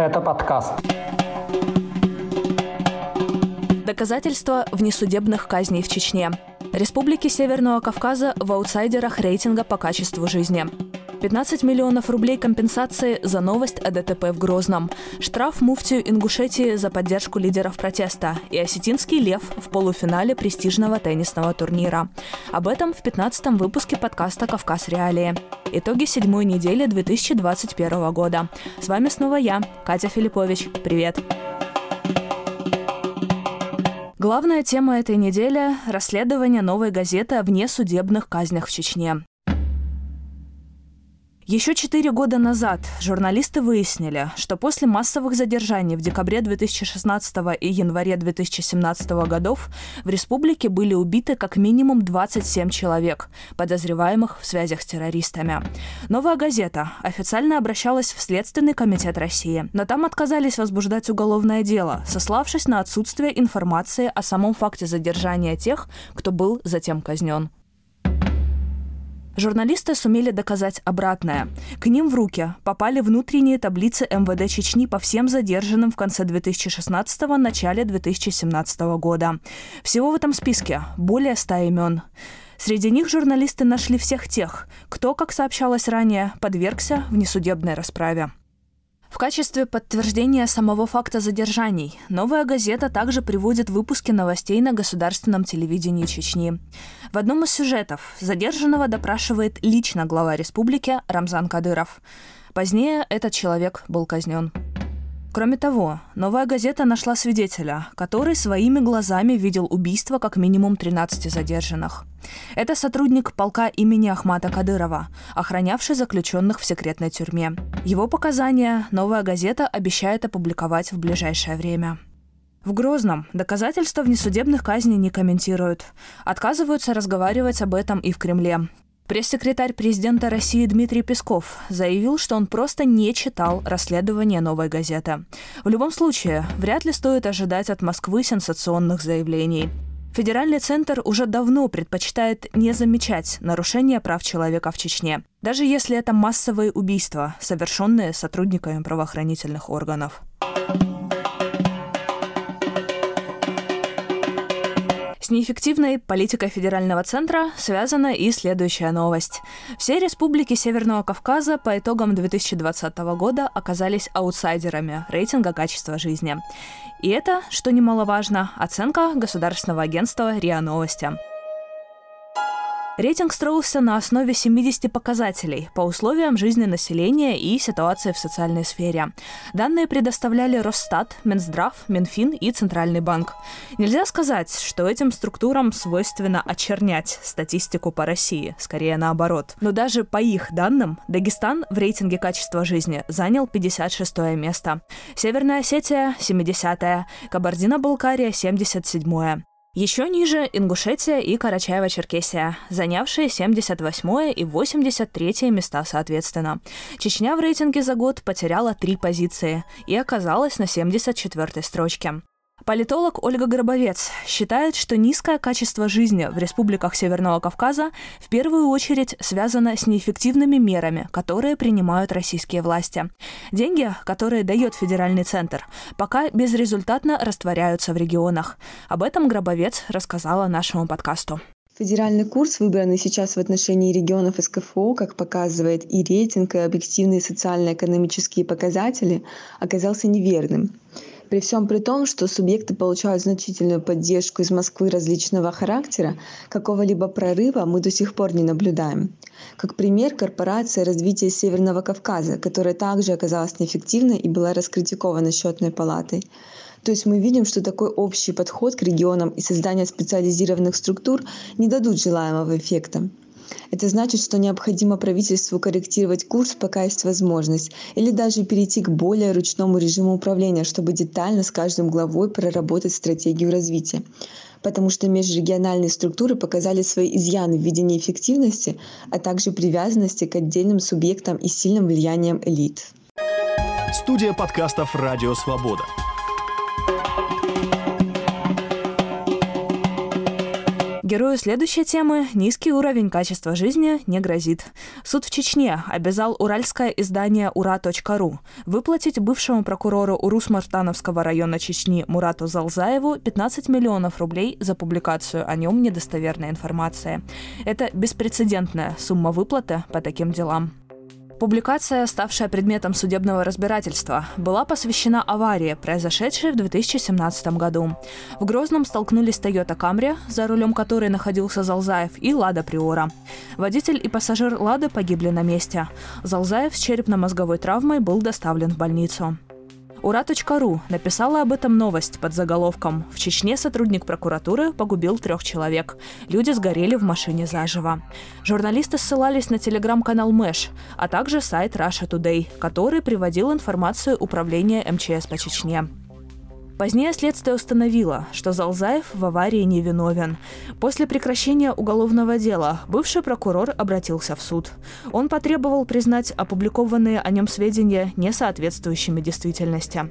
Это подкаст. Доказательства внесудебных казней в Чечне. Республики Северного Кавказа в аутсайдерах рейтинга по качеству жизни. 15 миллионов рублей компенсации за новость о ДТП в Грозном. Штраф муфтию Ингушетии за поддержку лидеров протеста. И осетинский лев в полуфинале престижного теннисного турнира. Об этом в 15-м выпуске подкаста «Кавказ Реалии». Итоги седьмой недели 2021 года. С вами снова я, Катя Филиппович. Привет! Главная тема этой недели – расследование новой газеты о внесудебных казнях в Чечне. Еще четыре года назад журналисты выяснили, что после массовых задержаний в декабре 2016 и январе 2017 годов в республике были убиты как минимум 27 человек, подозреваемых в связях с террористами. Новая газета официально обращалась в Следственный комитет России, но там отказались возбуждать уголовное дело, сославшись на отсутствие информации о самом факте задержания тех, кто был затем казнен. Журналисты сумели доказать обратное. К ним в руки попали внутренние таблицы МВД Чечни по всем задержанным в конце 2016 начале 2017 года. Всего в этом списке более 100 имен. Среди них журналисты нашли всех тех, кто, как сообщалось ранее, подвергся внесудебной расправе. В качестве подтверждения самого факта задержаний «Новая газета» также приводит выпуски новостей на государственном телевидении Чечни. В одном из сюжетов задержанного допрашивает лично глава республики Рамзан Кадыров. Позднее этот человек был казнен. Кроме того, новая газета нашла свидетеля, который своими глазами видел убийство как минимум 13 задержанных. Это сотрудник полка имени Ахмата Кадырова, охранявший заключенных в секретной тюрьме. Его показания новая газета обещает опубликовать в ближайшее время. В Грозном доказательства внесудебных казней не комментируют. Отказываются разговаривать об этом и в Кремле. Пресс-секретарь президента России Дмитрий Песков заявил, что он просто не читал расследование «Новой газеты». В любом случае, вряд ли стоит ожидать от Москвы сенсационных заявлений. Федеральный центр уже давно предпочитает не замечать нарушения прав человека в Чечне, даже если это массовые убийства, совершенные сотрудниками правоохранительных органов. С неэффективной политикой федерального центра связана и следующая новость. Все республики Северного Кавказа по итогам 2020 года оказались аутсайдерами рейтинга качества жизни. И это, что немаловажно, оценка государственного агентства РИА Новости. Рейтинг строился на основе 70 показателей по условиям жизни населения и ситуации в социальной сфере. Данные предоставляли Росстат, Минздрав, Минфин и Центральный банк. Нельзя сказать, что этим структурам свойственно очернять статистику по России, скорее наоборот. Но даже по их данным, Дагестан в рейтинге качества жизни занял 56 место, Северная Осетия – 70-е, Кабардино-Балкария – 77-е. Еще ниже Ингушетия и Карачаево-Черкесия, занявшие 78 и 83 места соответственно. Чечня в рейтинге за год потеряла три позиции и оказалась на 74 строчке. Политолог Ольга Гробовец считает, что низкое качество жизни в республиках Северного Кавказа в первую очередь связано с неэффективными мерами, которые принимают российские власти. Деньги, которые дает федеральный центр, пока безрезультатно растворяются в регионах. Об этом Гробовец рассказала нашему подкасту. Федеральный курс, выбранный сейчас в отношении регионов СКФО, как показывает и рейтинг, и объективные социально-экономические показатели, оказался неверным. При всем при том, что субъекты получают значительную поддержку из Москвы различного характера, какого-либо прорыва мы до сих пор не наблюдаем. Как пример, корпорация развития Северного Кавказа, которая также оказалась неэффективной и была раскритикована счетной палатой. То есть мы видим, что такой общий подход к регионам и создание специализированных структур не дадут желаемого эффекта. Это значит, что необходимо правительству корректировать курс, пока есть возможность, или даже перейти к более ручному режиму управления, чтобы детально с каждым главой проработать стратегию развития потому что межрегиональные структуры показали свои изъяны в виде неэффективности, а также привязанности к отдельным субъектам и сильным влиянием элит. Студия подкастов «Радио Свобода». Герою следующей темы низкий уровень качества жизни не грозит. Суд в Чечне обязал уральское издание «Ура.ру» выплатить бывшему прокурору Урус-Мартановского района Чечни Мурату Залзаеву 15 миллионов рублей за публикацию о нем недостоверной информации. Это беспрецедентная сумма выплаты по таким делам. Публикация, ставшая предметом судебного разбирательства, была посвящена аварии, произошедшей в 2017 году. В Грозном столкнулись Toyota Camry, за рулем которой находился Залзаев, и Лада Приора. Водитель и пассажир Лады погибли на месте. Залзаев с черепно-мозговой травмой был доставлен в больницу. Ура.ру написала об этом новость под заголовком «В Чечне сотрудник прокуратуры погубил трех человек. Люди сгорели в машине заживо». Журналисты ссылались на телеграм-канал Мэш, а также сайт Russia Today, который приводил информацию управления МЧС по Чечне. Позднее следствие установило, что Залзаев в аварии не виновен. После прекращения уголовного дела бывший прокурор обратился в суд. Он потребовал признать опубликованные о нем сведения несоответствующими действительности.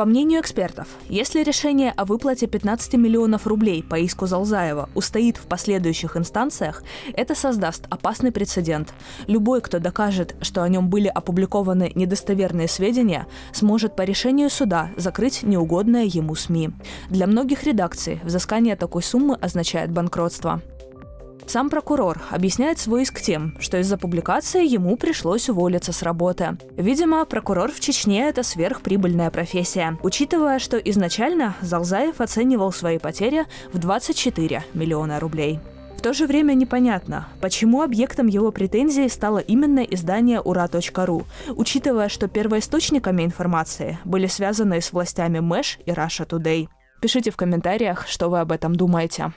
По мнению экспертов, если решение о выплате 15 миллионов рублей по иску Залзаева устоит в последующих инстанциях, это создаст опасный прецедент. Любой, кто докажет, что о нем были опубликованы недостоверные сведения, сможет по решению суда закрыть неугодное ему СМИ. Для многих редакций взыскание такой суммы означает банкротство. Сам прокурор объясняет свой иск тем, что из-за публикации ему пришлось уволиться с работы. Видимо, прокурор в Чечне – это сверхприбыльная профессия, учитывая, что изначально Залзаев оценивал свои потери в 24 миллиона рублей. В то же время непонятно, почему объектом его претензий стало именно издание ура.ру, учитывая, что первоисточниками информации были связаны с властями Мэш и Russia Today. Пишите в комментариях, что вы об этом думаете.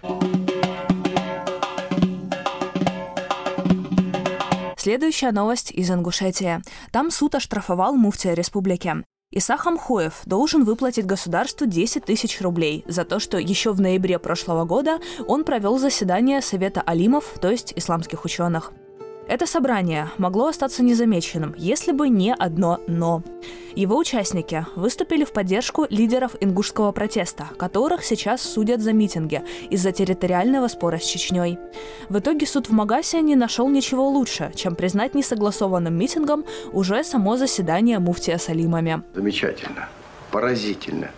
Следующая новость из Ингушетии. Там суд оштрафовал муфтия республики. Иса Хамхоев должен выплатить государству 10 тысяч рублей за то, что еще в ноябре прошлого года он провел заседание Совета Алимов, то есть исламских ученых. Это собрание могло остаться незамеченным, если бы не одно «но». Его участники выступили в поддержку лидеров ингушского протеста, которых сейчас судят за митинги из-за территориального спора с Чечней. В итоге суд в Магасе не нашел ничего лучше, чем признать несогласованным митингом уже само заседание муфтия Салимами. Замечательно, поразительно,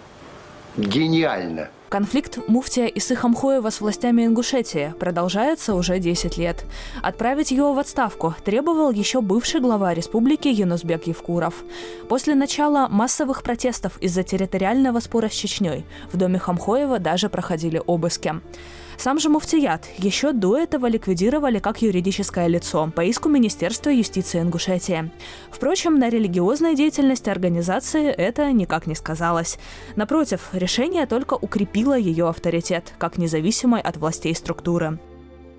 гениально – Конфликт муфтия Исыхамхоева с властями Ингушетии продолжается уже 10 лет. Отправить его в отставку требовал еще бывший глава республики Юнусбек Евкуров. После начала массовых протестов из-за территориального спора с Чечней в доме Хамхоева даже проходили обыски. Сам же Муфтият еще до этого ликвидировали как юридическое лицо по иску Министерства юстиции Ингушетии. Впрочем, на религиозной деятельности организации это никак не сказалось. Напротив, решение только укрепило ее авторитет как независимой от властей структуры.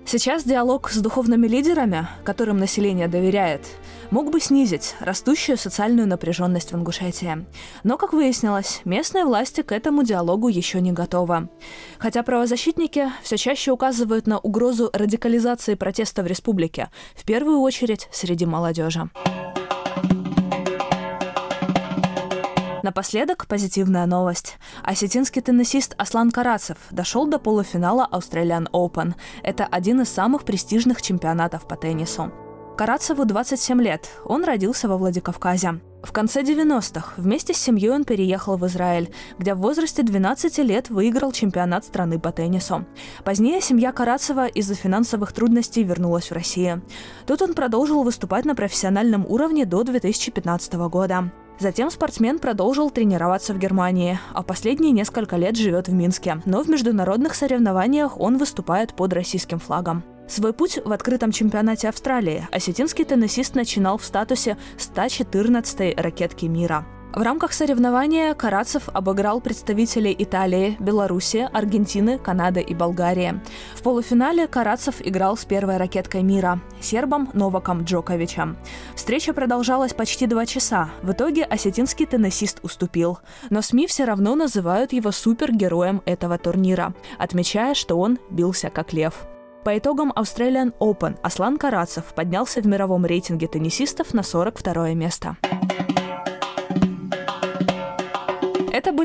Сейчас диалог с духовными лидерами, которым население доверяет, мог бы снизить растущую социальную напряженность в Ингушетии. Но, как выяснилось, местные власти к этому диалогу еще не готовы. Хотя правозащитники все чаще указывают на угрозу радикализации протеста в республике, в первую очередь среди молодежи. Напоследок позитивная новость. Осетинский теннисист Аслан Карацев дошел до полуфинала Australian Open. Это один из самых престижных чемпионатов по теннису. Карацеву 27 лет. Он родился во Владикавказе. В конце 90-х вместе с семьей он переехал в Израиль, где в возрасте 12 лет выиграл чемпионат страны по теннису. Позднее семья Карацева из-за финансовых трудностей вернулась в Россию. Тут он продолжил выступать на профессиональном уровне до 2015 года. Затем спортсмен продолжил тренироваться в Германии, а последние несколько лет живет в Минске. Но в международных соревнованиях он выступает под российским флагом. Свой путь в открытом чемпионате Австралии осетинский теннисист начинал в статусе 114-й ракетки мира. В рамках соревнования Карацев обыграл представителей Италии, Беларуси, Аргентины, Канады и Болгарии. В полуфинале Карацев играл с первой ракеткой мира – сербом Новаком Джоковичем. Встреча продолжалась почти два часа. В итоге осетинский теннисист уступил. Но СМИ все равно называют его супергероем этого турнира, отмечая, что он бился как лев. По итогам Australian Open Аслан Карацев поднялся в мировом рейтинге теннисистов на 42 место.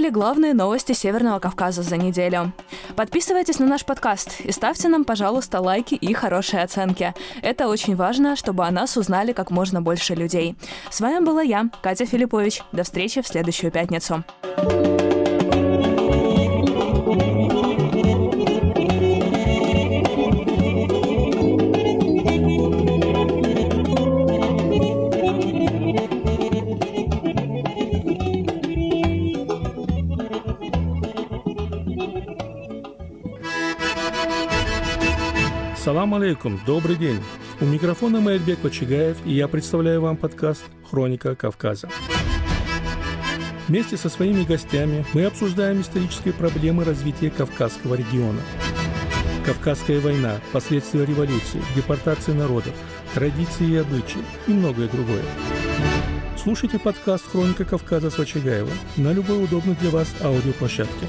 Были главные новости Северного Кавказа за неделю. Подписывайтесь на наш подкаст и ставьте нам, пожалуйста, лайки и хорошие оценки. Это очень важно, чтобы о нас узнали как можно больше людей. С вами была я, Катя Филиппович. До встречи в следующую пятницу. Салам алейкум, добрый день. У микрофона Маэльбек Вачигаев, и я представляю вам подкаст «Хроника Кавказа». Вместе со своими гостями мы обсуждаем исторические проблемы развития Кавказского региона. Кавказская война, последствия революции, депортации народов, традиции и обычаи и многое другое. Слушайте подкаст «Хроника Кавказа» с Вачигаевым на любой удобной для вас аудиоплощадке.